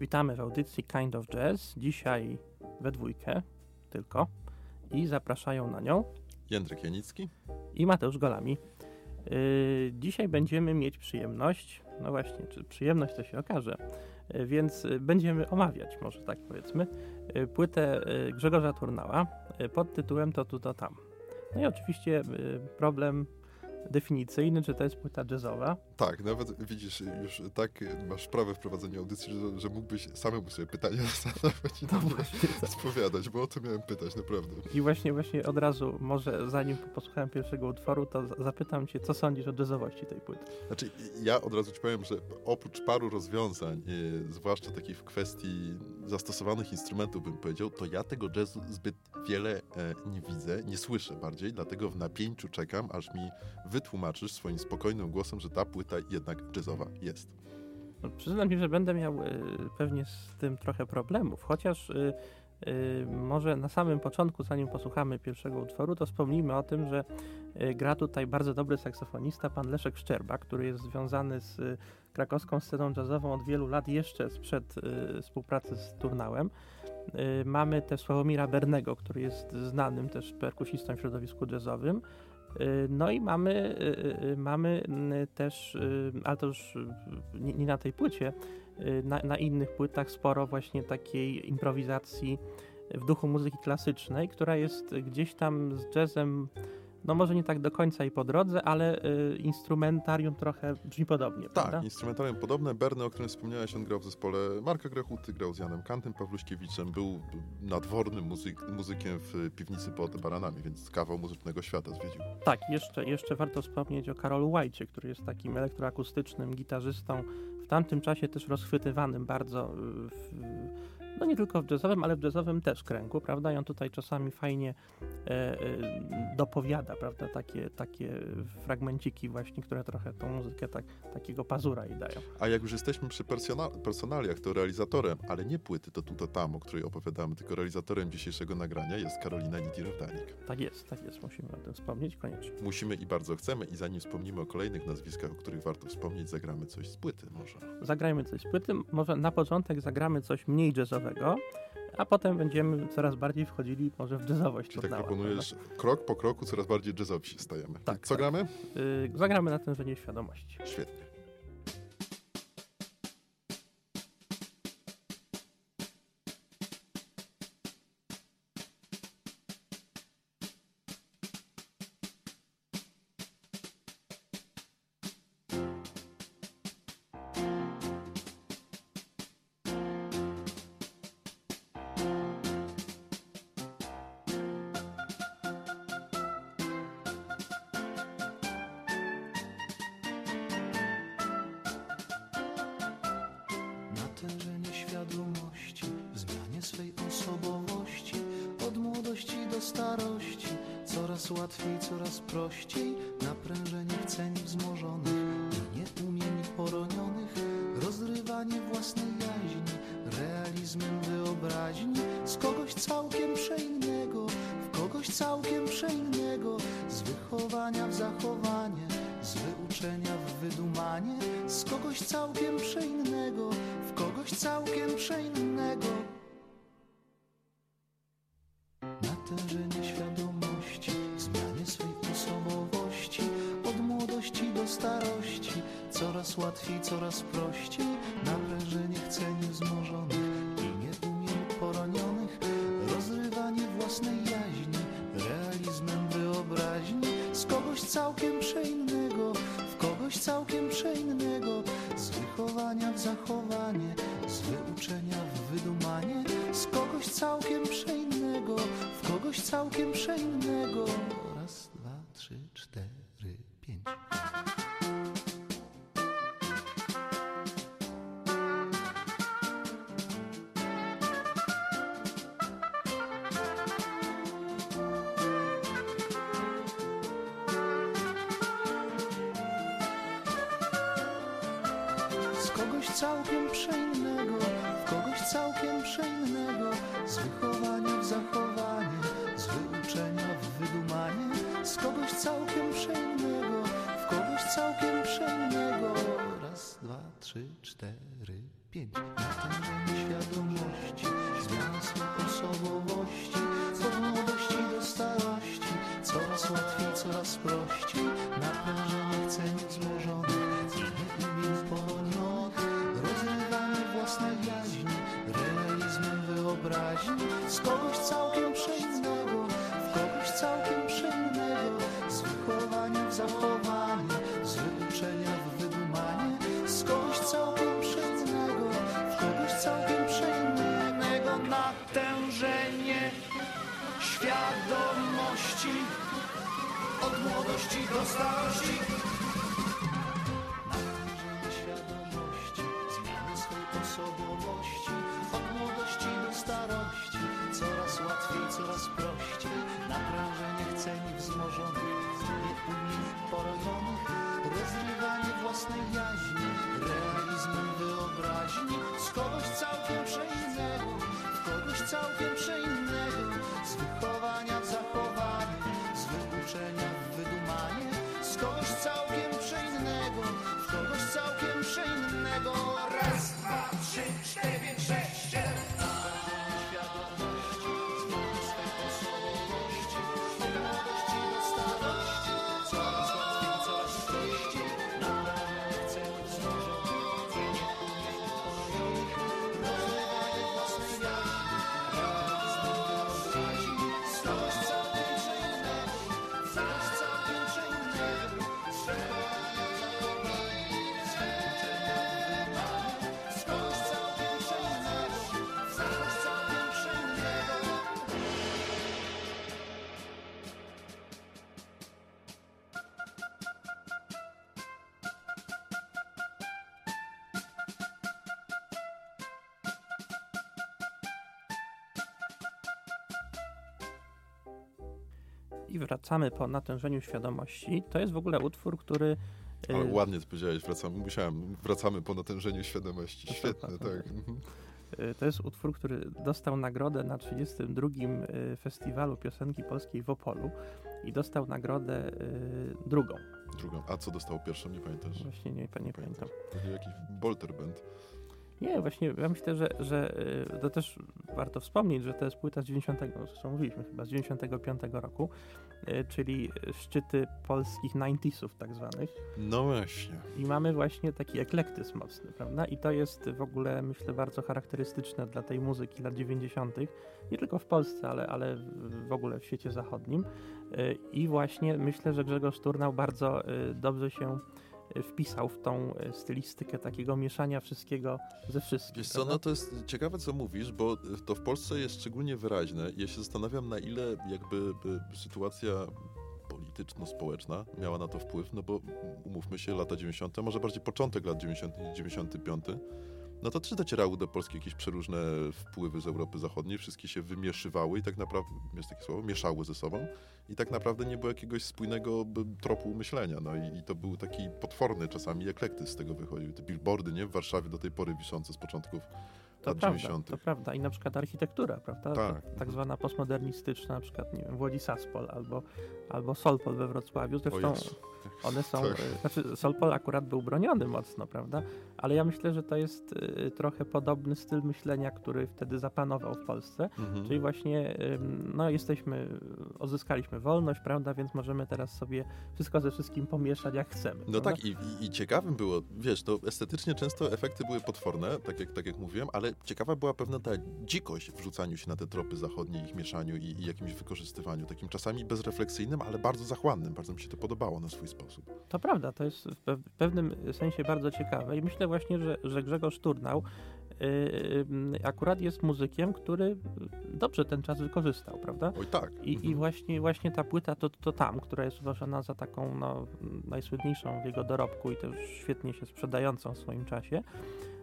Witamy w audycji Kind of Jazz. Dzisiaj we dwójkę tylko i zapraszają na nią Jędryk Janicki i Mateusz Golami. Yy, dzisiaj będziemy mieć przyjemność, no właśnie, czy przyjemność to się okaże, yy, więc będziemy omawiać, może tak powiedzmy, yy, płytę yy, Grzegorza Turnała yy, pod tytułem To tu, to tam. No i oczywiście yy, problem definicyjny, czy to jest płyta jazzowa. Tak, nawet widzisz, już tak masz prawo w prowadzeniu audycji, że, że mógłbyś samemu sobie pytania zadawać i No właśnie, tak. odpowiadać, bo o to miałem pytać, naprawdę. I właśnie, właśnie od razu, może zanim posłuchałem pierwszego utworu, to za- zapytam cię, co sądzisz o jazzowości tej płyty? Znaczy, ja od razu ci powiem, że oprócz paru rozwiązań, e, zwłaszcza takich w kwestii zastosowanych instrumentów, bym powiedział, to ja tego jazzu zbyt wiele e, nie widzę, nie słyszę bardziej, dlatego w napięciu czekam, aż mi wytłumaczysz swoim spokojnym głosem, że ta płyta jednak jazzowa jest. No, przyznam się, że będę miał y, pewnie z tym trochę problemów, chociaż y, y, może na samym początku, zanim posłuchamy pierwszego utworu, to wspomnijmy o tym, że gra tutaj bardzo dobry saksofonista, pan Leszek Szczerba, który jest związany z krakowską sceną jazzową od wielu lat, jeszcze sprzed współpracy z Turnałem. Mamy też Sławomira Bernego, który jest znanym też perkusistą w środowisku jazzowym. Y, No i mamy, y, y, mamy też, ale to już nie, na tej płycie, na, na innych płytach sporo właśnie takiej improwizacji w duchu muzyki klasycznej, która jest gdzieś tam z jazzem, no może nie tak do końca i po drodze, ale y, instrumentarium trochę brzmi podobnie, Tak, prawda? instrumentarium podobne. Berny, o którym wspomniałeś, on grał w zespole Marka Grechuty, grał z Janem Kantem Pawluśkiewiczem, był nadwornym muzyk, muzykiem w piwnicy pod Baranami, więc kawał muzycznego świata zwiedził. Tak, jeszcze, jeszcze warto wspomnieć o Karolu Łajcie, który jest takim elektroakustycznym gitarzystą, w tamtym czasie też rozchwytywanym bardzo y, w, no nie tylko w jazzowym, ale w jazzowym też kręgu, prawda? I on tutaj czasami fajnie e, e, dopowiada, prawda? Takie, takie fragmenciki właśnie, które trochę tą muzykę tak, takiego pazura jej dają. A jak już jesteśmy przy persona- personaliach, to realizatorem, ale nie płyty, to tu, to tam, o której opowiadamy, tylko realizatorem dzisiejszego nagrania jest Karolina Nidirowdanik. Tak jest, tak jest, musimy o tym wspomnieć koniecznie. Musimy i bardzo chcemy i zanim wspomnimy o kolejnych nazwiskach, o których warto wspomnieć, zagramy coś z płyty może. Zagrajmy coś z płyty, może na początek zagramy coś mniej jazzowego, a potem będziemy coraz bardziej wchodzili może w jazzowość. Czyli tak proponujesz, krok po kroku coraz bardziej jazzowi się stajemy. Tak, Co tak. gramy? Y, zagramy na tężenie świadomości. Świetnie. Z wyuczenia w wydumanie, z kogoś całkiem przeinnego, w kogoś całkiem przeinnego. Natężenie świadomości, w zmianie swej osobowości, od młodości do starości, coraz łatwiej, coraz prościej, naprężenie chceń wzmożonych zachowanie, z wyuczenia w wydumanie, z kogoś całkiem przeinnego, w kogoś całkiem przeinnego. trzy, cztery, pięć. Jestem nieświadomy. Kogoś całkiem przeinnego, w kogoś całkiem przeinnego, z wychowania w zachowanie, z wyuczenia w wydumanie, z kogoś całkiem przeinnego, w kogoś całkiem przeinnego. Raz, dwa, trzy, cztery, pięć, sześć, siedem. I wracamy po natężeniu świadomości. To jest w ogóle utwór, który. y, Ale ładnie to powiedziałeś, wracamy, musiałem, wracamy po natężeniu świadomości. Świetne, tak. Mhm. y, To jest utwór, który dostał nagrodę na 32. y, Festiwalu Piosenki Polskiej w Opolu i dostał nagrodę drugą. Drugą. A co dostało pierwszą, nie pamiętasz? Właśnie nie, nie pamiętam. Pewnie jakiś Bolter Band. Nie, właśnie ja myślę, że, że to też warto wspomnieć, że to jest płyta z 90, no, zresztą mówiliśmy chyba, z 95 roku, y, czyli szczyty polskich 90sów tak zwanych. No właśnie. I mamy właśnie taki eklektyzm mocny, prawda? I to jest w ogóle, myślę, bardzo charakterystyczne dla tej muzyki lat 90., nie tylko w Polsce, ale, ale w- ogóle w świecie zachodnim. Y, I właśnie myślę, że Grzegorz Turnał bardzo y, dobrze się wpisał w tą y, stylistykę takiego mieszania wszystkiego ze wszystkim. Wiesz co, no to jest ciekawe, co mówisz, bo to w Polsce jest szczególnie wyraźne. Ja się zastanawiam, na ile jakby by sytuacja polityczno-społeczna miała na to wpływ, no bo umówmy się, lata 90., może bardziej początek lat 90., 95., no to też docierały do Polski jakieś przeróżne wpływy z Europy Zachodniej, wszystkie się wymieszywały i tak naprawdę, jest takie słowo, mieszały ze sobą. I tak naprawdę nie było jakiegoś spójnego tropu myślenia, no i, i to był taki potworny czasami eklektyzm z tego wychodził. Te billboardy, nie, w Warszawie do tej pory wiszące z początków To prawda, 90. to prawda. I na przykład architektura, prawda? Tak. Ta- Tak zwana postmodernistyczna, na przykład, nie wiem, Włodzi Saspol albo, albo Solpol we Wrocławiu. Zresztą one są, Tak. znaczy Solpol akurat był broniony mocno, prawda? Ale ja myślę, że to jest y, trochę podobny styl myślenia, który wtedy zapanował w Polsce. Mhm. Czyli właśnie, no jesteśmy, odzyskaliśmy wolność, prawda, więc możemy teraz sobie wszystko ze wszystkim pomieszać jak chcemy. No prawda? tak, i, i, i ciekawym było, wiesz, to estetycznie często efekty były potworne, tak jak, tak jak mówiłem, ale ciekawa była pewna ta dzikość w rzucaniu się na te tropy zachodnie, ich mieszaniu i, i jakimś wykorzystywaniu, takim czasami bezrefleksyjnym, ale bardzo zachłannym. Bardzo mi się to podobało na swój sposób. To prawda, to jest w pewnym sensie bardzo ciekawe i myślę właśnie, że, że Grzegorz Turnał y, y, akurat jest muzykiem, który dobrze ten czas wykorzystał, prawda? Oj tak. I, Mhm. i właśnie, właśnie ta płyta to, to tam, która jest uważana za taką no, najsłynniejszą w jego dorobku i też świetnie się sprzedającą w swoim czasie,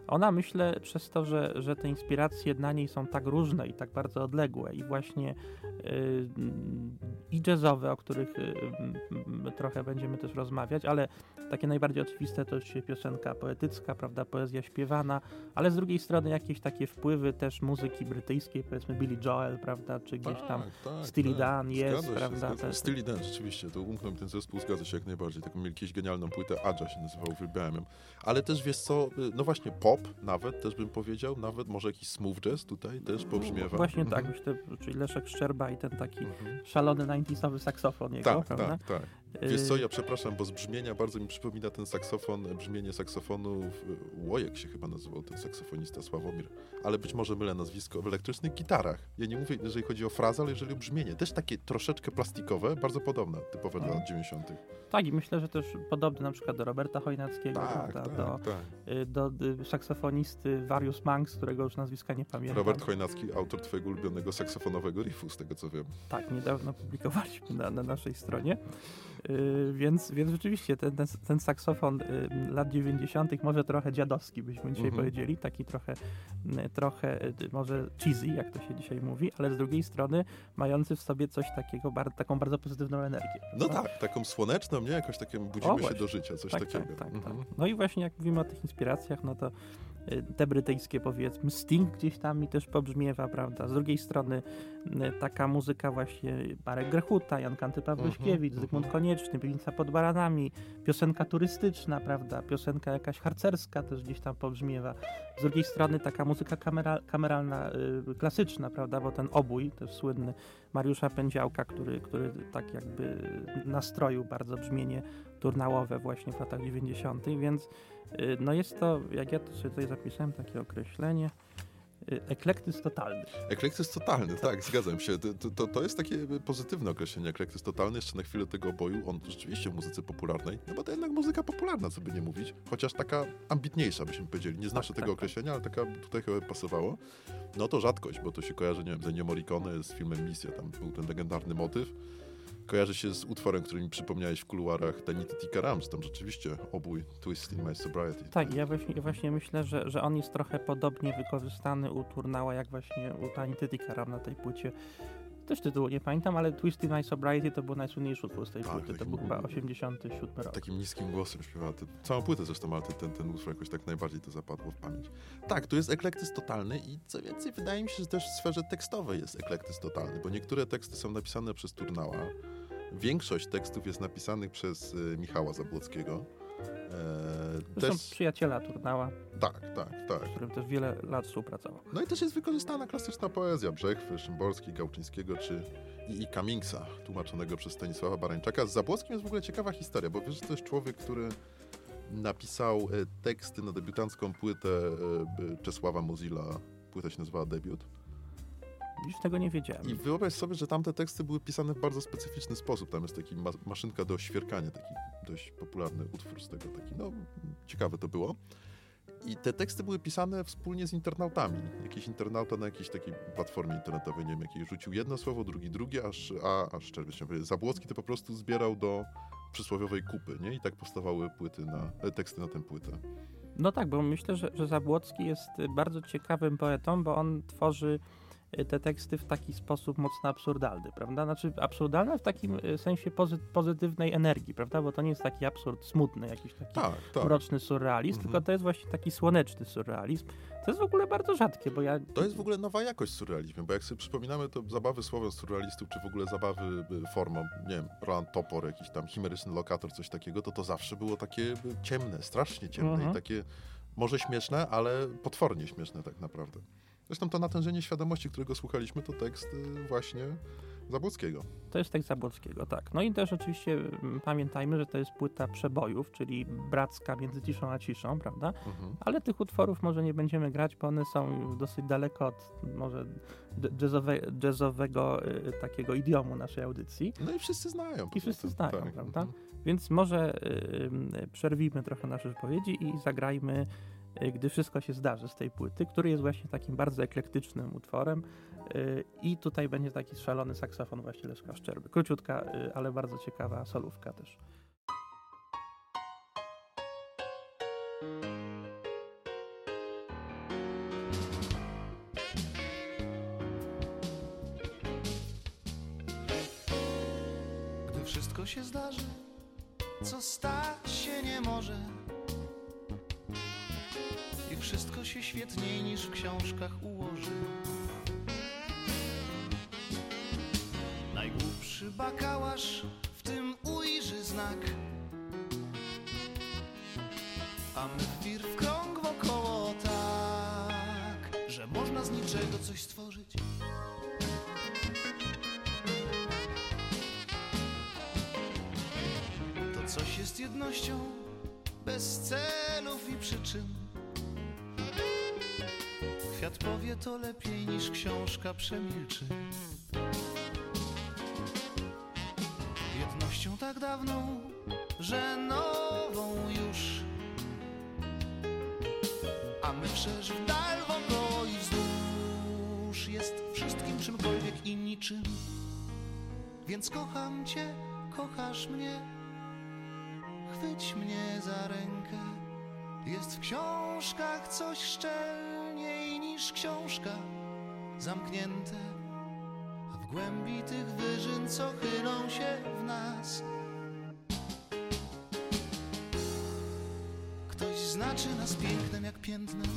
ona myślę przez to, że, że te inspiracje na niej są tak różne i tak bardzo odległe i właśnie y, i jazzowe, o których y, m, trochę będziemy też rozmawiać, ale takie najbardziej oczywiste to się piosenka poetycka, prawda, poezja śpiewana, ale z drugiej strony jakieś takie wpływy też muzyki brytyjskiej, powiedzmy Billy Joel, prawda, czy gdzieś tam Tak, tak, Steely tak. Dan jest, Zgadza prawda, się. te- Steely Dan, rzeczywiście, to umknął mi ten zespół, zgadza się jak najbardziej. Taką mieli jakąś genialną płytę, Adja się nazywał, uwielbiałem. Ale też wiesz co, y, no właśnie pop nawet, też bym powiedział, nawet może jakiś smooth jazz tutaj też pobrzmiewa. Właśnie tak, Mhm. myślę, czyli Leszek Szczerba i ten taki Mhm. szalony 90sowy saksofon jego, Tak, prawda? tak, tak. Wiesz co, ja przepraszam, bo z brzmienia bardzo mi przypomina ten saksofon, brzmienie saksofonu, w, Łojek się chyba nazywał ten saksofonista Sławomir, ale być może mylę nazwisko, w elektrycznych gitarach. Ja nie mówię, jeżeli chodzi o frazę, ale jeżeli o brzmienie. Też takie troszeczkę plastikowe, bardzo podobne, typowe dla lat 90. Tak, i myślę, że też podobny na przykład do Roberta Chojnackiego, Tak, prawda? tak, do, tak. y, do y, saksofonisty Varius Manx, którego już nazwiska nie pamiętam. Robert Chojnacki, autor twojego ulubionego saksofonowego riffu, z tego co wiem. Tak, niedawno publikowaliśmy na, na naszej stronie. Yy, więc, więc rzeczywiście ten, ten, ten saksofon yy, lat 90., może trochę dziadowski, byśmy dzisiaj Mhm. powiedzieli, taki trochę, yy, trochę yy, może cheesy, jak to się dzisiaj mówi, ale z drugiej strony mający w sobie coś takiego, bar, taką bardzo pozytywną energię. No prawda? tak, taką słoneczną, nie? Jakoś takim budzimy O, się do życia, coś tak, takiego. tak, tak, Mhm. tak. No i właśnie jak mówimy o tych inspiracjach, no to y, te brytyjskie powiedzmy, Sting gdzieś tam mi też pobrzmiewa, prawda? Z drugiej strony y, taka muzyka właśnie Marek Grechuta, Jan Kanty Pawluśkiewicz, Mhm, Zygmunt mhm. Konieczny, Piwnica pod Baranami, piosenka turystyczna, prawda? Piosenka jakaś harcerska też gdzieś tam pobrzmiewa. Z drugiej strony taka muzyka kamera, kameralna, y, klasyczna, prawda? Bo ten obój, też słynny Mariusza Pędziałka, który, który tak jakby nastroił bardzo brzmienie turnałowe właśnie w latach 90., więc y, no jest to, jak ja to sobie tutaj zapisałem, takie określenie, y, eklektyzm totalny. Eklektyzm totalny, tak, zgadzam się. To, to, to jest takie pozytywne określenie, eklektyzm totalny. Jeszcze na chwilę tego oboju, on rzeczywiście w muzyce popularnej, no bo to jednak muzyka popularna, co by nie mówić, chociaż taka ambitniejsza, byśmy powiedzieli. Nie znaczy Tak, tego tak. określenia, ale taka tutaj chyba pasowało. No to rzadkość, bo to się kojarzy, nie wiem, z Ennio Morricone, z filmem Misja, tam był ten legendarny motyw. Kojarzy się z utworem, który mi przypomniałeś w kuluarach, Tanity Tika Rams, tam rzeczywiście obój Twist in My Sobriety. Tak, ja właśnie, właśnie myślę, że, że on jest trochę podobnie wykorzystany u Turnała, jak właśnie u Tiny Titikaram na tej płycie. Też tytułu nie pamiętam, ale Twist in My Sobriety to był najsłynniejszy utwór z tej Tak, płyty. To był chyba 87 rok. Takim niskim głosem śpiewa. Ty- Całą płytę zresztą, ale ten, ten, ten utwór jakoś tak najbardziej to zapadło w pamięć. Tak, tu jest eklektyzm totalny i co więcej, wydaje mi się, że też w sferze tekstowej jest eklektyzm totalny, bo niektóre teksty są napisane przez Turnała. Większość tekstów jest napisanych przez y, Michała Zabłockiego. E, też, przyjaciela Turnała, tak, tak, tak. z którym też wiele lat współpracował. No i też jest wykorzystana klasyczna poezja Brzechwy, Szymborski, Gałczyńskiego czy i, i Cummingsa, tłumaczonego przez Stanisława Barańczaka. Z Zabłockim jest w ogóle ciekawa historia, bo wiesz, że to jest człowiek, który napisał e, teksty na debiutancką płytę e, e, Czesława Mozilla. Płyta się nazywała Debiut. Już tego nie wiedziałem. I wyobraź sobie, że tamte teksty były pisane w bardzo specyficzny sposób. Tam jest taki ma maszynka do świerkania, taki dość popularny utwór z tego, taki, no, ciekawe to było. I te teksty były pisane wspólnie z internautami. Jakiś internauta na jakiejś takiej platformie internetowej, nie wiem, jakiej rzucił jedno słowo, drugi drugie, aż, a, aż czerwiec, Zabłocki to po prostu zbierał do przysłowiowej kupy, nie? I tak powstawały płyty na, e, teksty na tę płytę. No tak, bo myślę, że, że Zabłocki jest bardzo ciekawym poetą, bo on tworzy te teksty w taki sposób mocno absurdalny, prawda? Znaczy absurdalny w takim y, sensie pozy pozytywnej energii, prawda? Bo to nie jest taki absurd smutny, jakiś taki Tak, tak. mroczny surrealizm, Mhm. tylko to jest właśnie taki słoneczny surrealizm. To jest w ogóle bardzo rzadkie, bo ja... To jest w ogóle nowa jakość w surrealizmie, bo jak sobie przypominamy, to zabawy słowem surrealistów, czy w ogóle zabawy y, formą, nie wiem, Roland Topor, jakiś tam chimeryczny lokator, coś takiego, to to zawsze było takie y, ciemne, strasznie ciemne Mhm. i takie może śmieszne, ale potwornie śmieszne tak naprawdę. Zresztą to natężenie świadomości, którego słuchaliśmy, to tekst y, właśnie Zabłockiego. To jest tekst Zabłockiego, tak. No i też oczywiście mm, pamiętajmy, że to jest płyta przebojów, czyli bracka między ciszą a ciszą, prawda? Mhm. Ale tych utworów może nie będziemy grać, bo one są dosyć daleko od może jazzowe, jazzowego y, takiego idiomu naszej audycji. No i wszyscy znają. I wszyscy znają, tak. prawda? Mhm. Więc może y, y, przerwijmy trochę nasze wypowiedzi i zagrajmy, gdy wszystko się zdarzy z tej płyty, który jest właśnie takim bardzo eklektycznym utworem. y, I tutaj będzie taki szalony saksofon właśnie Leszka Szczerby. Króciutka, y, ale bardzo ciekawa solówka też. Gdy wszystko się zdarzy, co stać się nie może. Wszystko się świetniej niż w książkach ułoży. Najgłupszy bakałasz w tym ujrzy znak. A my wir w krąg wokoło tak, że można z niczego coś stworzyć. jest jednością bez celów i przyczyn. Powie to lepiej niż książka przemilczy. Jednością tak dawną, że nową już. A my wszerz w dal wokoło i wzdłuż jest wszystkim czymkolwiek i niczym. Więc kocham cię, kochasz mnie, chwyć mnie za rękę. Jest w książkach coś szczelniej niż książka zamknięte, a w głębi tych wyżyn, co chylą się w nas. Ktoś znaczy nas pięknem jak piętnem.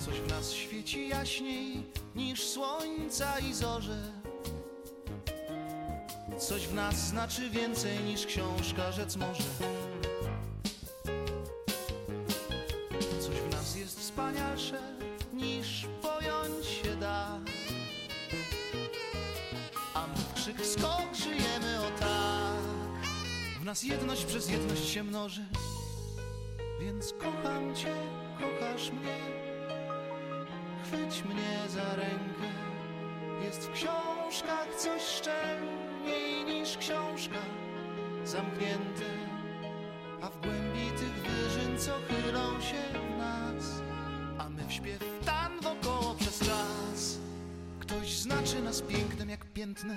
Coś w nas świeci jaśniej niż słońca i zorze. Coś w nas znaczy więcej niż książka rzec może. Wspanialsze niż pojąć się da. A my w krzyk skok żyjemy o tak. W nas jedność przez jedność się mnoży. Więc kocham cię, kochasz mnie. Chwyć mnie za rękę. Jest w książkach coś szczelniej niż książka zamknięte, a w głębi tych wyżyn, co chylą się znaczy nas pięknem jak piętnem.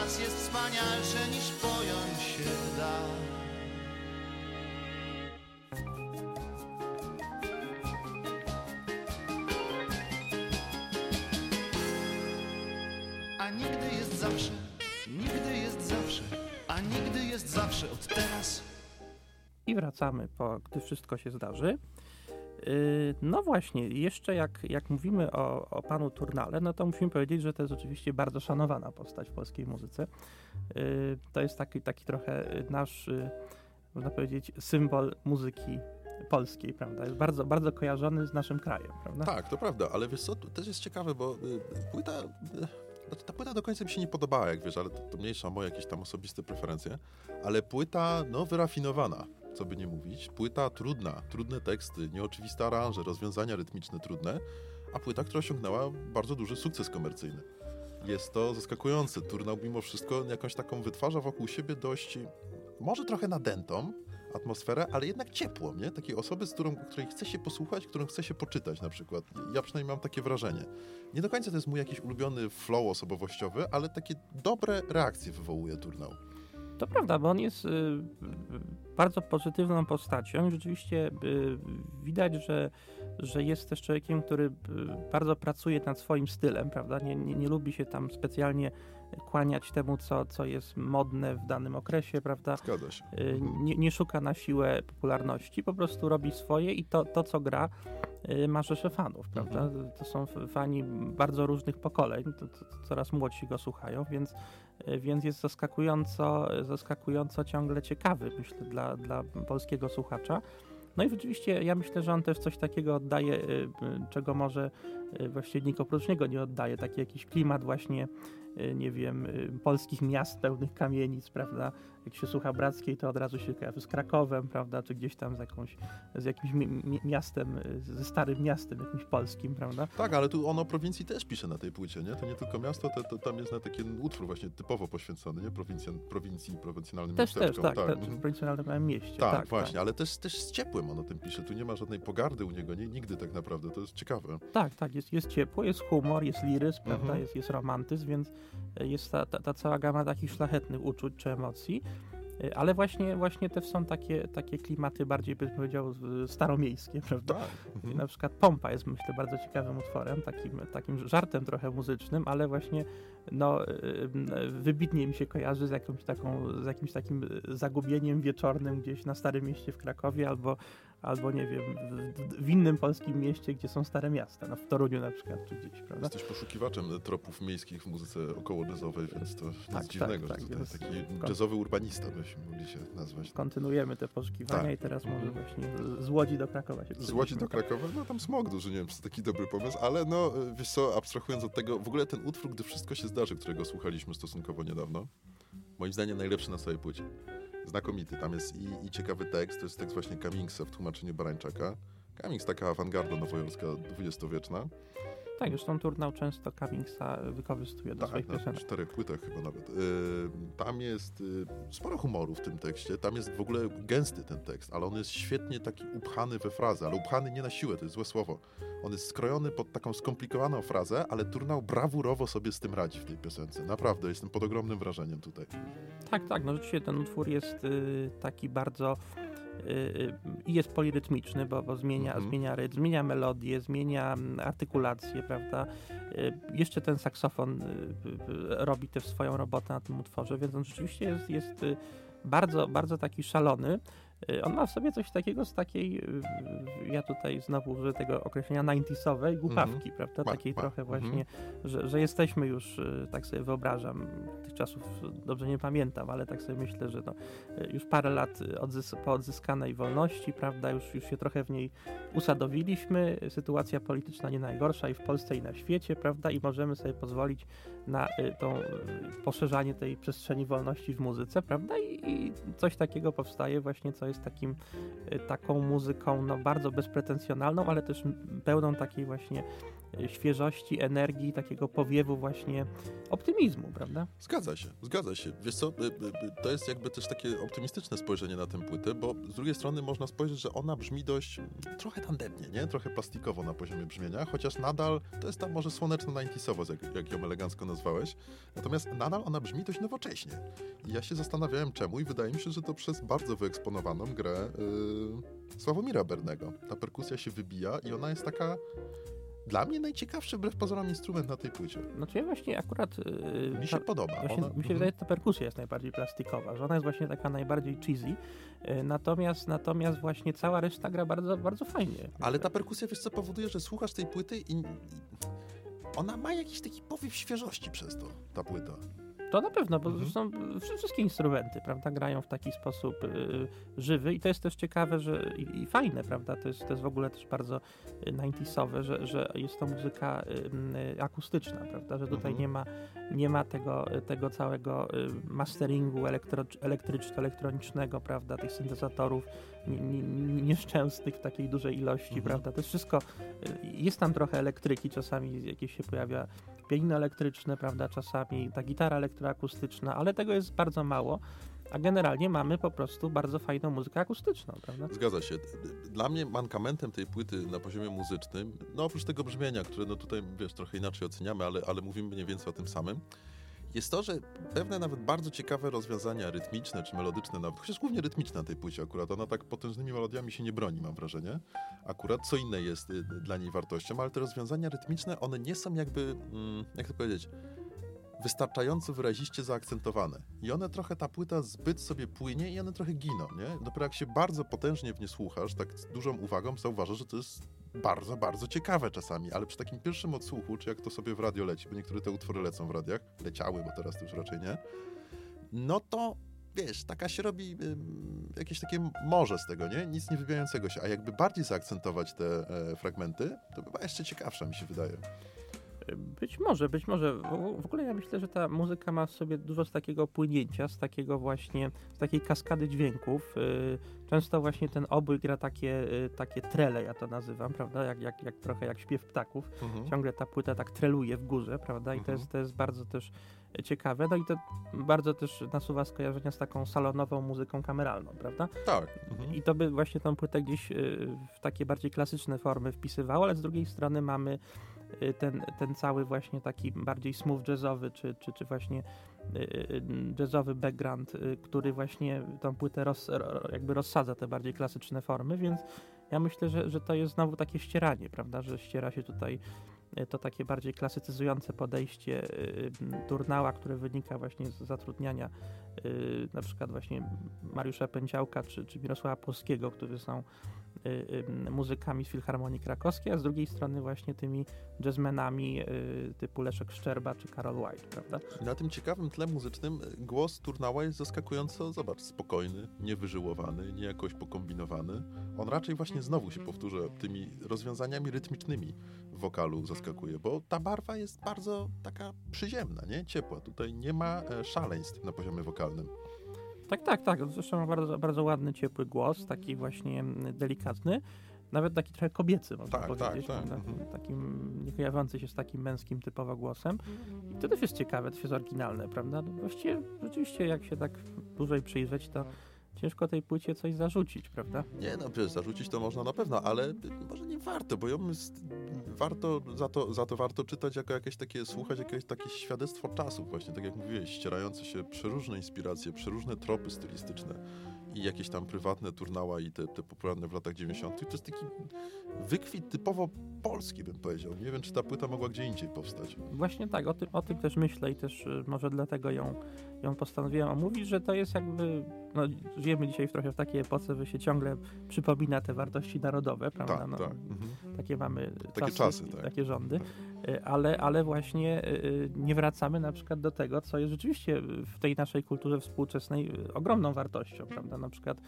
Nas jest wspanialsze niż pojąć się da. A nigdy jest zawsze, nigdy jest zawsze, a nigdy jest zawsze od teraz. I wracamy, po, gdy wszystko się zdarzy. Yy, No właśnie, jeszcze jak, jak mówimy o, o panu Turnale, no to musimy powiedzieć, że to jest oczywiście bardzo szanowana postać w polskiej muzyce. Yy, To jest taki, taki trochę nasz, y, można powiedzieć, symbol muzyki polskiej, prawda? Jest bardzo, bardzo kojarzony z naszym krajem, prawda? Tak, to prawda, ale wiesz co, to też jest ciekawe, bo y, płyta, y, znaczy ta płyta do końca mi się nie podobała, jak wiesz, ale to, to mniejsza moje jakieś tam osobiste preferencje, ale płyta, no, wyrafinowana, co by nie mówić, płyta trudna, trudne teksty, nieoczywiste aranże, rozwiązania rytmiczne trudne, a płyta, która osiągnęła bardzo duży sukces komercyjny. Jest to zaskakujące. Turnał mimo wszystko jakąś taką wytwarza wokół siebie dość, może trochę nadętą atmosferę, ale jednak ciepłą, nie? Takiej osoby, z którą, której chce się posłuchać, którą chce się poczytać na przykład. Ja przynajmniej mam takie wrażenie. Nie do końca to jest mój jakiś ulubiony flow osobowościowy, ale takie dobre reakcje wywołuje turnał. To prawda, bo on jest y, bardzo pozytywną postacią i rzeczywiście y, widać, że, że jest też człowiekiem, który y, bardzo pracuje nad swoim stylem, prawda? Nie, nie, nie lubi się tam specjalnie kłaniać temu, co, co jest modne w danym okresie, prawda? Zgadza się. Y, nie, nie szuka na siłę popularności, po prostu robi swoje i to, to co gra, ma rzesze fanów, prawda? To są fani bardzo różnych pokoleń, to, to, to coraz młodsi go słuchają, więc, więc jest zaskakująco, zaskakująco ciągle ciekawy, myślę, dla, dla polskiego słuchacza. No i rzeczywiście ja myślę, że on też coś takiego oddaje, y, y, czego może właściwie nikt oprócz niego nie oddaje. Taki jakiś klimat właśnie nie wiem, polskich miast pełnych kamienic, prawda? Jak się słucha Brackiej, to od razu się kojarzy z Krakowem, prawda? Czy gdzieś tam z, jakąś, z jakimś mi mi miastem, ze starym miastem jakimś polskim, prawda? Tak, ale tu on o prowincji też pisze na tej płycie, nie? To nie tylko miasto, to, to tam jest na taki utwór właśnie typowo poświęcony, nie? Prowincjan, prowincji, prowincjonalnym Też, też, tak, tak, w prowincjonalnym mieście. Tak, Tak, właśnie, ale też, też z ciepłym on o tym pisze. Tu nie ma żadnej pogardy u niego, nie? Nigdy tak naprawdę, to jest ciekawe. Tak, tak, jest, jest ciepło, jest humor, jest liryzm, prawda, Mhm. jest, jest romantyzm, więc e, jest ta, ta, ta cała gama takich szlachetnych uczuć czy emocji. E, Ale właśnie, właśnie też są takie, takie klimaty bardziej, bym powiedział, staromiejskie, prawda? Tak. Mhm. na przykład Pompa jest, myślę, bardzo ciekawym utworem, takim, takim żartem trochę muzycznym, ale właśnie no, y, wybitnie mi się kojarzy z, jakąś taką, z jakimś takim zagubieniem wieczornym gdzieś na Starym Mieście w Krakowie albo, albo nie wiem, w, w innym polskim mieście, gdzie są stare miasta, no, w Toruniu na przykład, czy gdzieś, prawda? Jesteś poszukiwaczem tropów miejskich w muzyce około jazzowej, więc to nic Tak, dziwnego, tak, że tak, tutaj taki jazzowy urbanista byśmy mogli się nazwać. Kontynuujemy te poszukiwania Tak. i teraz może Mhm. właśnie z- Łodzi do Krakowa się Z Łodzi do. Krakowa, no tam smog duży, nie wiem, czy to taki dobry pomysł, ale no, y, wiesz co, abstrahując od tego, w ogóle ten utwór, gdy wszystko się zdarzy, którego słuchaliśmy stosunkowo niedawno, moim zdaniem najlepszy na całej płycie. Znakomity, tam jest i, i ciekawy tekst, to jest tekst właśnie Cummingsa w tłumaczeniu Barańczaka. Cummings taka awangarda nowojorska, dwudziestowieczna. Tak, zresztą Turnał często Cummingsa wykorzystuje do swoich Tak, na piosenek. czterech płytach chyba nawet. Tam jest yy, sporo humoru w tym tekście, tam jest w ogóle gęsty ten tekst, ale on jest świetnie taki upchany we frazę, ale upchany nie na siłę, to jest złe słowo. On jest skrojony pod taką skomplikowaną frazę, ale Turnał brawurowo sobie z tym radzi w tej piosence. Naprawdę, jestem pod ogromnym wrażeniem tutaj. Tak, tak, no rzeczywiście ten utwór jest y, taki bardzo y, y, i jest polirytmiczny, bo, bo zmienia, Mhm. zmienia rytm, zmienia melodię, zmienia mm, artykulację, prawda? Y, jeszcze ten saksofon y, y, y, robi też swoją robotę na tym utworze, więc on rzeczywiście jest, jest y, bardzo, bardzo taki szalony. Y, On ma w sobie coś takiego z takiej, y, ja tutaj znowu użyję tego określenia 90sowej głupawki, prawda? Ma, Takiej ma. trochę Mhm. właśnie że, że jesteśmy już, y, tak sobie wyobrażam, tych czasów dobrze nie pamiętam, ale tak sobie myślę, że no, już parę lat odzys po odzyskanej wolności, prawda, już, już się trochę w niej usadowiliśmy, sytuacja polityczna nie najgorsza i w Polsce i na świecie, prawda, i możemy sobie pozwolić na y, tą y, poszerzanie tej przestrzeni wolności w muzyce, prawda, i, i coś takiego powstaje właśnie, co jest takim, y, taką muzyką, no bardzo bezpretensjonalną, ale też pełną takiej właśnie świeżości, energii, takiego powiewu właśnie optymizmu, prawda? Zgadza się, zgadza się. Wiesz co, y, y, y, to jest jakby też takie optymistyczne spojrzenie na tę płytę, bo z drugiej strony można spojrzeć, że ona brzmi dość trochę tandetnie, nie? Trochę plastikowo na poziomie brzmienia, chociaż nadal to jest tam może słoneczno 90sowo, jak, jak ją elegancko nazwałeś. Natomiast nadal ona brzmi dość nowocześnie. I ja się zastanawiałem czemu i wydaje mi się, że to przez bardzo wyeksponowaną grę yy, Sławomira Bernego. Ta perkusja się wybija i ona jest taka dla mnie najciekawszy wbrew pozorom instrument na tej płycie. Znaczy ja właśnie akurat... Yy, Mi się ta- podoba. Właśnie Ona, mi się mhm. wydaje, że ta perkusja jest najbardziej plastikowa, że ona jest właśnie taka najbardziej cheesy, yy, natomiast, natomiast właśnie cała reszta gra bardzo, bardzo fajnie. Ale ta perkusja, wiesz co, powoduje, że słuchasz tej płyty i, i ona ma jakiś taki powiew świeżości przez to, ta płyta. To na pewno, bo Mhm. zresztą wszy- wszystkie instrumenty, prawda, grają w taki sposób y, żywy i to jest też ciekawe, że i, i fajne, prawda, to jest, to jest w ogóle też bardzo y, 90sowe, że, że jest to muzyka y, y, akustyczna, prawda, że tutaj Mhm. nie ma, nie ma tego, tego całego y, masteringu elektro, elektryczno-elektronicznego, prawda, tych syntezatorów ni- ni- ni- nieszczęsnych w takiej dużej ilości, Mhm. prawda, to jest wszystko, y, jest tam trochę elektryki, czasami jakieś się pojawia pianino elektryczne, prawda, czasami ta gitara elektroakustyczna, ale tego jest bardzo mało, a generalnie mamy po prostu bardzo fajną muzykę akustyczną, prawda? Zgadza się. Dla mnie mankamentem tej płyty na poziomie muzycznym, no oprócz tego brzmienia, które no tutaj, wiesz, trochę inaczej oceniamy, ale, ale mówimy mniej więcej o tym samym, jest to, że pewne nawet bardzo ciekawe rozwiązania rytmiczne czy melodyczne, nawet, chociaż głównie rytmiczne na tej płycie akurat, ona tak potężnymi melodiami się nie broni, mam wrażenie. Akurat co inne jest y, dla niej wartością, ale te rozwiązania rytmiczne, one nie są jakby, mm, jak to powiedzieć, wystarczająco wyraziście zaakcentowane. I one trochę, ta płyta zbyt sobie płynie i one trochę giną, nie? Dopiero jak się bardzo potężnie w nie słuchasz, tak z dużą uwagą, zauważasz, że to jest bardzo, bardzo ciekawe czasami, ale przy takim pierwszym odsłuchu, czy jak to sobie w radio leci, bo niektóre te utwory lecą w radiach, leciały, bo teraz już raczej nie, no to wiesz, taka się robi ym, jakieś takie morze z tego, nie? Nic nie wybijającego się. A jakby bardziej zaakcentować te e, fragmenty, to była jeszcze ciekawsza, mi się wydaje. Być może, być może. W, ogóle ja myślę, że ta muzyka ma w sobie dużo z takiego płynięcia, z takiego właśnie, z takiej kaskady dźwięków. Y, często właśnie ten obój gra takie, y, takie trele, ja to nazywam, prawda? Jak, jak, jak trochę jak śpiew ptaków. Mhm. Ciągle ta płyta tak treluje w górze, prawda? I to, Mhm. jest, to jest bardzo też ciekawe. No i to bardzo też nasuwa skojarzenia z taką salonową muzyką kameralną, prawda? Tak. Mhm. I to by właśnie tą płytę gdzieś y, w takie bardziej klasyczne formy wpisywało, ale z drugiej strony mamy ten, ten cały właśnie taki bardziej smooth jazzowy, czy, czy, czy właśnie y, y, jazzowy background, y, który właśnie tą płytę roz, ro- jakby rozsadza te bardziej klasyczne formy, więc ja myślę, że, że to jest znowu takie ścieranie, prawda, że ściera się tutaj y, to takie bardziej klasycyzujące podejście y, Turnała, które wynika właśnie z zatrudniania y, na przykład właśnie Mariusza Pędziałka czy, czy Mirosława Polskiego, którzy są y, y, muzykami z Filharmonii Krakowskiej, a z drugiej strony właśnie tymi jazzmenami y, typu Leszek Szczerba czy Karol White, prawda? Na tym ciekawym tle muzycznym głos Turnała jest zaskakująco, zobacz, spokojny, niewyżyłowany, nie jakoś pokombinowany. On raczej właśnie znowu się powtórzę, tymi rozwiązaniami rytmicznymi wokalu zaskakuje, bo ta barwa jest bardzo taka przyziemna, nie? Ciepła. Tutaj nie ma e, szaleństw na poziomie wokalnym. Tak, tak, tak. Zresztą ma bardzo, bardzo ładny, ciepły głos, taki właśnie mm, delikatny. Nawet taki trochę kobiecy, można Tak, powiedzieć. tak, tak, prawda? mhm. Takim nie kojarzący się z takim męskim typowo głosem. I to też jest ciekawe, to jest oryginalne, prawda? No właściwie rzeczywiście, jak się tak dłużej przyjrzeć, to ciężko tej płycie coś zarzucić, prawda? Nie no, przecież zarzucić to można na pewno, ale może nie warto, bo ją warto, za to, za to warto czytać jako jakieś takie, słuchać jakieś takie świadectwo czasów właśnie, tak jak mówiłeś, ścierające się przeróżne inspiracje, przeróżne tropy stylistyczne i jakieś tam prywatne turnała i te, te popularne w latach 90. To jest taki wykwit typowo polski, bym powiedział. Nie wiem, czy ta płyta mogła gdzie indziej powstać. Właśnie tak, o tym, o tym też myślę i też y, może dlatego ją, ją postanowiłem omówić, że to jest jakby, no żyjemy dzisiaj w trochę w takiej epoce, że się ciągle przypomina te wartości narodowe, prawda? Tak, no, tak. Mhm. Takie mamy Takie czasy, tak. takie rządy, Y, ale, ale właśnie y, nie wracamy na przykład do tego, co jest rzeczywiście w tej naszej kulturze współczesnej ogromną wartością, prawda? Na przykład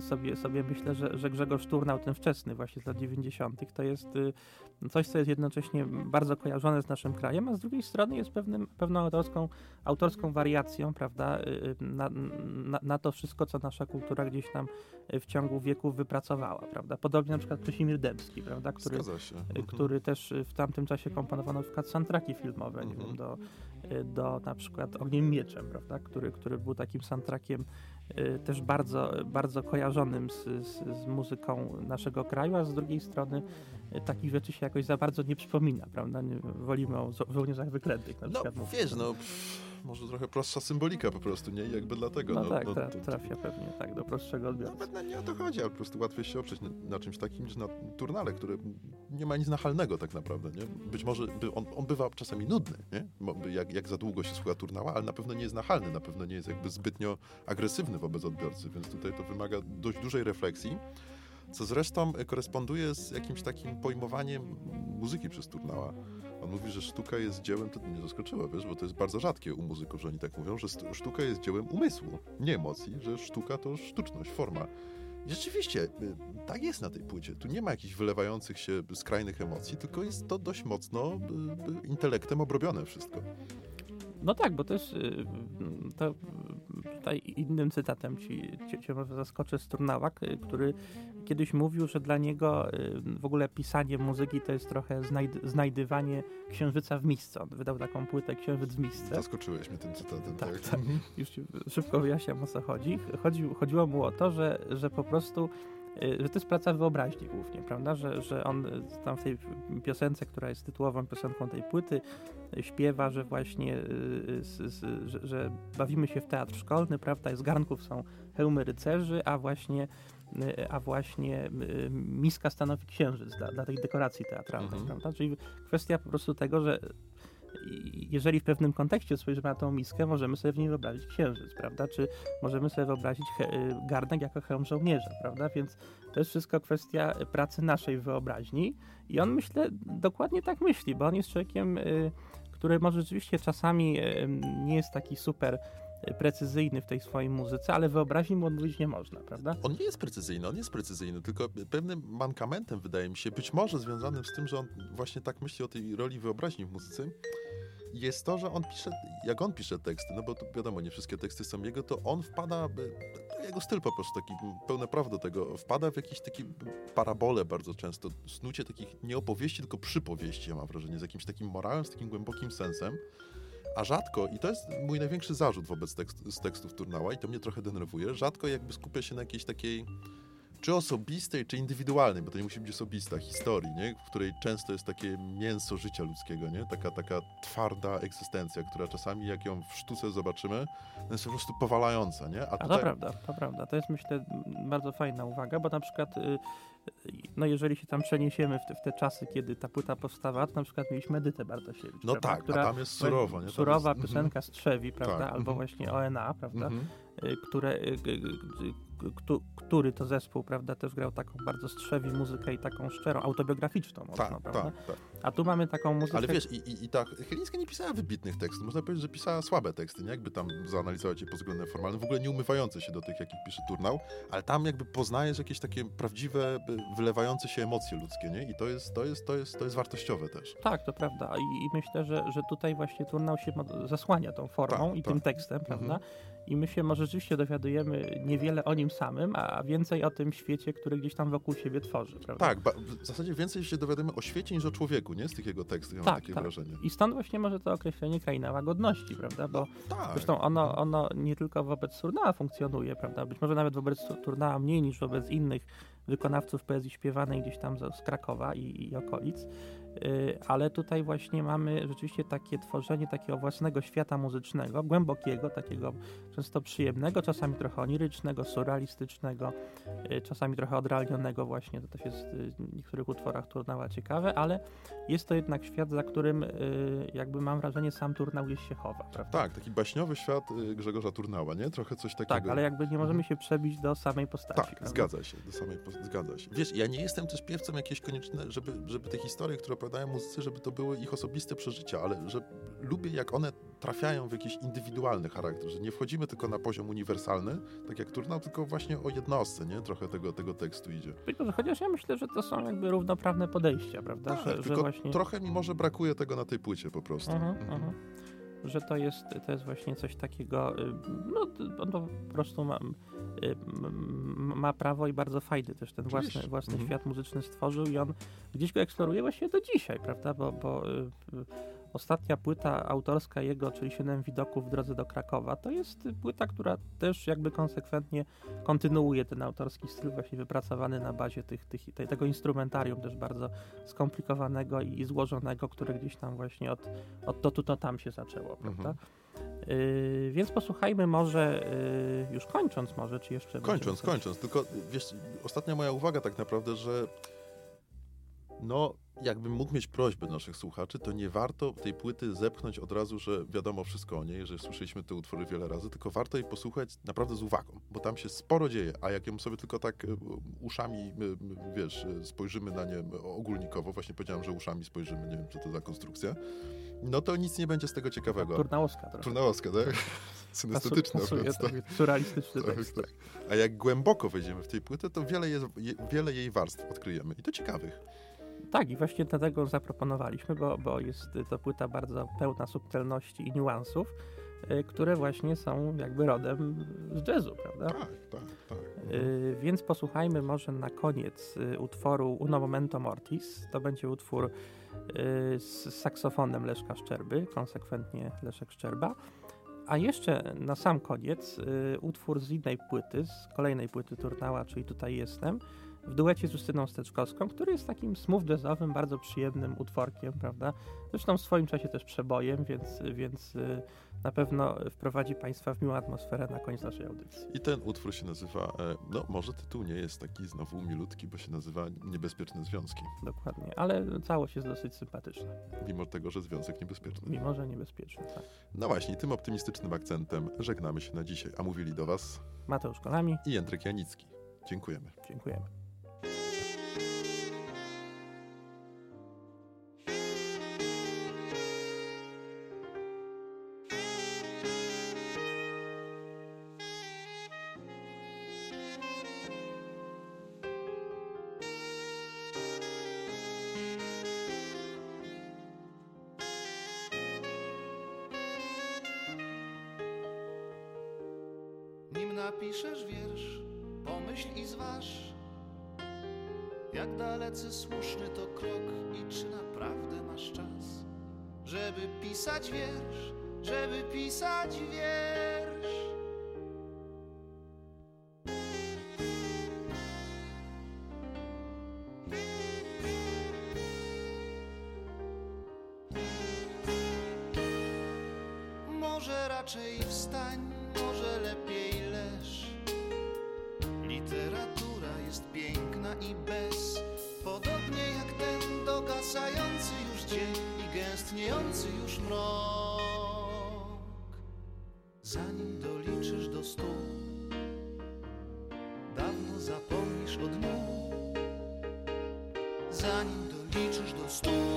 sobie, sobie myślę, że, że Grzegorz Turnał, ten wczesny właśnie z lat 90., to jest y, coś, co jest jednocześnie bardzo kojarzone z naszym krajem, a z drugiej strony jest pewnym, pewną autorską, autorską wariacją, prawda, y, y, na, na, na to wszystko, co nasza kultura gdzieś tam y, w ciągu wieków wypracowała, prawda? Podobnie na przykład Krzysimir Dębski, prawda, który y, Mhm. który też y, w tamtym czasie komponowano na przykład soundtracki filmowe, nie Mhm. wiem, do, y, do na przykład Ogniem Mieczem, prawda, który, który był takim soundtrackiem y, też bardzo, bardzo kojarzonym z, z, z muzyką naszego kraju, a z drugiej strony y, takich rzeczy się jakoś za bardzo nie przypomina, prawda, nie, wolimy o żołnierzach wyklętych na No przykład mówić. wiesz, no pff, może trochę prostsza symbolika po prostu, nie? I Jakby dlatego. No, tak, no, tra, trafia pewnie tak do prostszego odbiorcy. Nawet na- nie o to chodzi, ale po prostu łatwiej się oprzeć na, na czymś takim niż na turnale, które nie ma nic nachalnego tak naprawdę, nie? Być może by on, on bywa czasami nudny, nie? Jak, jak za długo się słucha turnała, ale na pewno nie jest nachalny, na pewno nie jest jakby zbytnio agresywny wobec odbiorcy, więc tutaj to wymaga dość dużej refleksji, co zresztą koresponduje z jakimś takim pojmowaniem muzyki przez turnała. On mówi, że sztuka jest dziełem, to mnie zaskoczyło, wiesz, bo to jest bardzo rzadkie u muzyków, że oni tak mówią, że sztuka jest dziełem umysłu, nie emocji, że sztuka to sztuczność, forma. I Rzeczywiście, y, tak jest na tej płycie. Tu nie ma jakichś wylewających się skrajnych emocji, tylko jest to dość mocno y, y, intelektem obrobione wszystko. No tak, bo też to tutaj innym cytatem ci, cię, cię może zaskoczę y, który kiedyś mówił, że dla niego y, w ogóle pisanie muzyki to jest trochę znajd znajdywanie księżyca w misce. On wydał taką płytę Księżyc w misce. Zaskoczyłeś mnie tym cytatem, Tak, tak? tak. Już szybko wyjaśniam o co chodzi. chodzi chodziło mu o to, że, że po prostu y, że to jest praca wyobraźni głównie, prawda? Że, że on y, tam w tej piosence, która jest tytułową piosenką tej płyty, śpiewa, że właśnie z, z, że, że bawimy się w teatr szkolny, prawda? Z garnków są hełmy rycerzy, a właśnie a właśnie y, miska stanowi księżyc dla, dla tej dekoracji teatralnej, Mhm. prawda? Czyli kwestia po prostu tego, że jeżeli w pewnym kontekście spojrzymy na tą miskę, możemy sobie w niej wyobrazić księżyc, prawda? Czy możemy sobie wyobrazić y, garnek jako hełm żołnierza, prawda? Więc to jest wszystko kwestia y, pracy naszej wyobraźni i on myślę, dokładnie tak myśli, bo on jest człowiekiem, y, który może rzeczywiście czasami y, nie jest taki super y, precyzyjny w tej swojej muzyce, ale wyobraźni mu odmówić nie można, prawda? On nie jest precyzyjny, on jest precyzyjny, tylko pewnym mankamentem wydaje mi się, być może związanym z tym, że on właśnie tak myśli o tej roli wyobraźni w muzyce, jest to, że on pisze, jak on pisze teksty, no bo wiadomo, nie wszystkie teksty są jego, to on wpada, to jego styl po prostu taki, pełne praw do tego, wpada w jakieś takie parabole bardzo często, snucie takich nie opowieści, tylko przypowieści, ja mam wrażenie, z jakimś takim morałem, z takim głębokim sensem, a rzadko, i to jest mój największy zarzut wobec tekst, z tekstów Turnała i to mnie trochę denerwuje, rzadko jakby skupia się na jakiejś takiej czy osobistej, czy indywidualnej, bo to nie musi być osobista, historii, nie? w której często jest takie mięso życia ludzkiego, nie? Taka, taka twarda egzystencja, która czasami, jak ją w sztuce zobaczymy, jest po prostu powalająca. Nie? A, tutaj... A to prawda, to prawda. To jest myślę bardzo fajna uwaga, bo na przykład y, no jeżeli się tam przeniesiemy w te, w te, czasy, kiedy ta płyta powstawała, to na przykład mieliśmy Edytę Bartosiewicz. No prawda, tak, która, a tam jest surowo. Nie? Surowa jest, piosenka z Trzewi, prawda, tak, albo mm właśnie ONA, prawda, mm -hmm. które y, który to zespół, prawda, też grał taką bardzo strzewi muzykę i taką szczerą, autobiograficzną mocno, tak, prawda? Tak, tak. A tu mamy taką muzykę... Ale wiesz, i, i, i ta Chylińska nie pisała wybitnych tekstów, można powiedzieć, że pisała słabe teksty, nie? Jakby tam zanalizować je pod względem formalnym, w ogóle nie umywające się do tych, jakich pisze Turnał, ale tam jakby poznajesz jakieś takie prawdziwe, wylewające się emocje ludzkie, nie? I to jest, to jest, to jest, to jest wartościowe też. Tak, to prawda. I, i myślę, że, że tutaj właśnie Turnał się zasłania tą formą tak, i tak. tym tekstem, prawda? Mhm i my się może rzeczywiście dowiadujemy niewiele o nim samym, a więcej o tym świecie, który gdzieś tam wokół siebie tworzy. Prawda? Tak, w zasadzie więcej się dowiadujemy o świecie niż o człowieku, nie? Z tych jego tekstów, tak, mam takie tak. wrażenie. I stąd właśnie może to określenie kraina łagodności, prawda? Bo no, tak. zresztą ono, ono nie tylko wobec Surnała funkcjonuje, prawda? Być może nawet wobec Turnała mniej niż wobec innych wykonawców poezji śpiewanej gdzieś tam z Krakowa i, i okolic. Y, ale tutaj właśnie mamy rzeczywiście takie tworzenie takiego własnego świata muzycznego, głębokiego, takiego często przyjemnego, czasami trochę onirycznego, surrealistycznego, y, czasami trochę odrealnionego właśnie, to też jest w niektórych utworach Turnała ciekawe, ale jest to jednak świat, za którym y, jakby mam wrażenie sam Turnał gdzieś się chowa, prawda? Tak, taki baśniowy świat Grzegorza Turnała, nie? Trochę coś takiego. Tak, ale jakby nie możemy się przebić do samej postaci. Tak, prawda? zgadza się, do samej postaci, zgadza się. Wiesz, ja nie jestem też piewcą jakieś konieczne, żeby, żeby te historie, które opowiadają muzycy, żeby to były ich osobiste przeżycia, ale że lubię, jak one trafiają w jakiś indywidualny charakter, że nie wchodzimy tylko na poziom uniwersalny, tak jak Turnał, tylko właśnie o jednostce, nie? Trochę tego, tego tekstu idzie. chociaż ja myślę, że to są jakby równoprawne podejścia, prawda? Tak, że, tylko że właśnie... trochę mi może brakuje tego na tej płycie po prostu. -huh, uh -huh że to jest, to jest właśnie coś takiego, y, no on po prostu ma, y, ma prawo i bardzo fajny też ten własny, własny mhm. świat muzyczny stworzył i on gdzieś go eksploruje właśnie do dzisiaj, prawda, bo, bo y, Ostatnia płyta autorska jego, czyli Siedem Widoków w drodze do Krakowa, to jest płyta, która też jakby konsekwentnie kontynuuje ten autorski styl właśnie wypracowany na bazie tych, tych, tego instrumentarium też bardzo skomplikowanego i złożonego, które gdzieś tam właśnie od, od to tu, to tam się zaczęło, mhm. prawda? Yy, więc posłuchajmy może, yy, już kończąc może, czy jeszcze... Kończąc, kończąc, tylko wiesz, ostatnia moja uwaga tak naprawdę, że no jakbym mógł mieć prośbę naszych słuchaczy, to nie warto tej płyty zepchnąć od razu, że wiadomo wszystko o niej, że słyszeliśmy te utwory wiele razy, tylko warto jej posłuchać naprawdę z uwagą, bo tam się sporo dzieje, a jak ją sobie tylko tak e, uszami, e, wiesz, e, spojrzymy na nie ogólnikowo, właśnie powiedziałem, że uszami spojrzymy, nie wiem, co to za konstrukcja, no to nic nie będzie z tego ciekawego. Turnałowska trochę. Turnałowska, tak? Synestetyczna. Pasuje, tak, surrealistyczny tak, tekst. Tak. A jak głęboko wejdziemy w tej płytę, to wiele, jest, wiele jej warstw odkryjemy i to ciekawych. Tak, i właśnie dlatego zaproponowaliśmy, bo, bo jest to płyta bardzo pełna subtelności i niuansów, y, które właśnie są jakby rodem z jazzu, prawda? Tak, tak, tak. Y, więc posłuchajmy może na koniec y, utworu Uno Momento Mortis. To będzie utwór z saksofonem Leszka Szczerby, konsekwentnie Leszek Szczerba. A jeszcze na sam koniec utwór z innej płyty, z kolejnej płyty Turnała, czyli Tutaj Jestem, w duecie z Justyną Steczkowską, który jest takim smooth jazzowym, bardzo przyjemnym utworkiem, prawda? Zresztą w swoim czasie też przebojem, więc, więc y, na pewno wprowadzi Państwa w miłą atmosferę na koniec naszej audycji. I ten utwór się nazywa, e, no może tytuł nie jest taki znowu milutki, bo się nazywa Niebezpieczne Związki. Dokładnie, ale całość jest dosyć sympatyczna. Mimo tego, że związek niebezpieczny. Mimo, że niebezpieczny, tak. No właśnie, tym optymistycznym akcentem żegnamy się na dzisiaj, a mówili do Was Mateusz Kolami i Jędrek Janicki. Dziękujemy. Dziękujemy. Napiszesz wiersz, pomyśl i zważ, jak dalece słuszny to krok i czy naprawdę masz czas, żeby pisać wiersz, żeby pisać wiersz. Może raczej wstań, może lepiej stor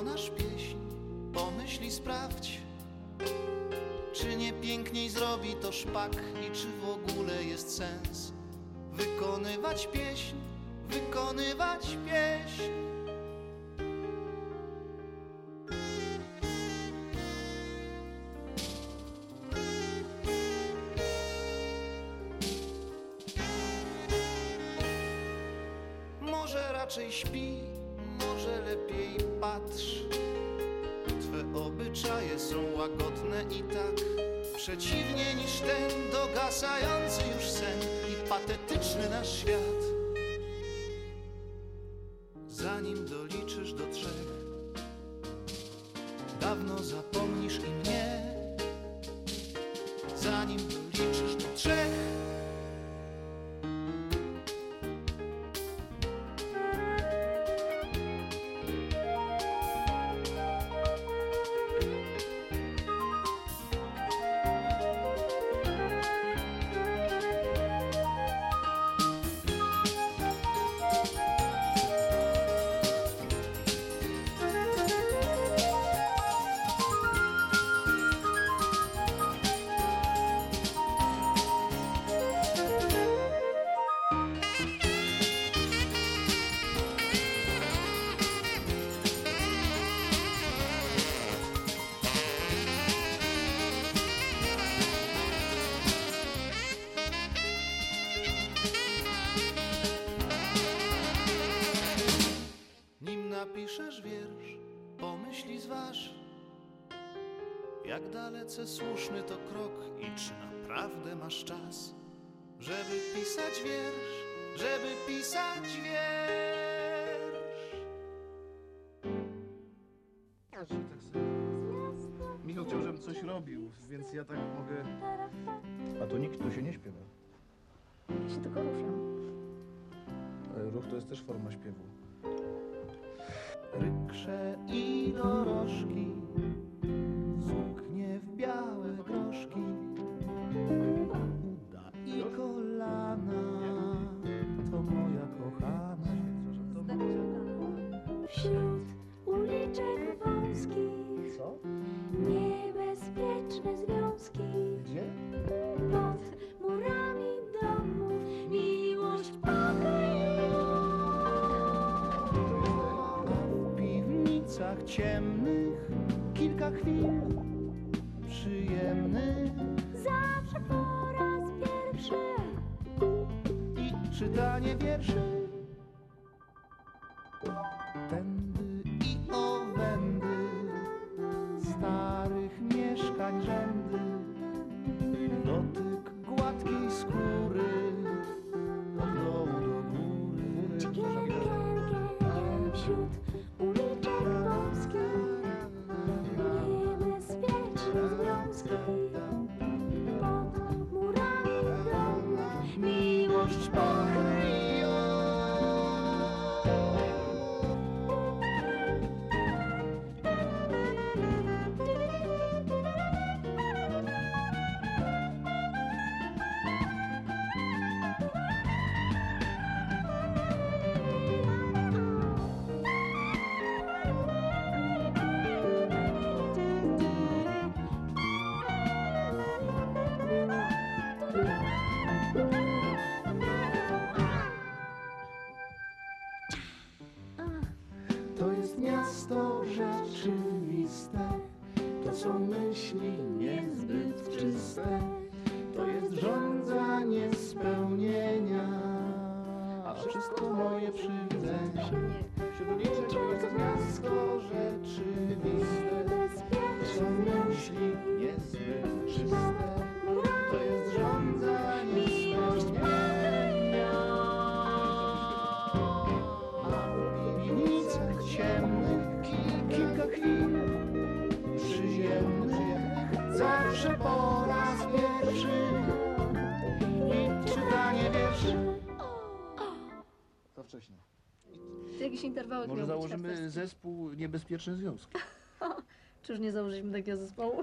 wykonasz pieśń, pomyśl i sprawdź, czy nie piękniej zrobi to szpak i czy w ogóle jest sens wykonywać pieśń, wykonywać pieśń. Może raczej śpi, lepiej patrz. Twe obyczaje są łagodne i tak przeciwnie niż ten dogasający już sen i patetyczny nasz świat. Dalece słuszny to krok i czy naprawdę masz czas, żeby pisać wiersz, żeby pisać wiersz. Michał chciał, żebym coś robił, więc ja tak mogę... A to nikt tu się nie śpiewa. Ja się tylko ruszam. Ale Ruch to jest też forma śpiewu. Rykrze i dorożki, Niebezpieczne Związki. Czyż nie założyliśmy takiego zespołu?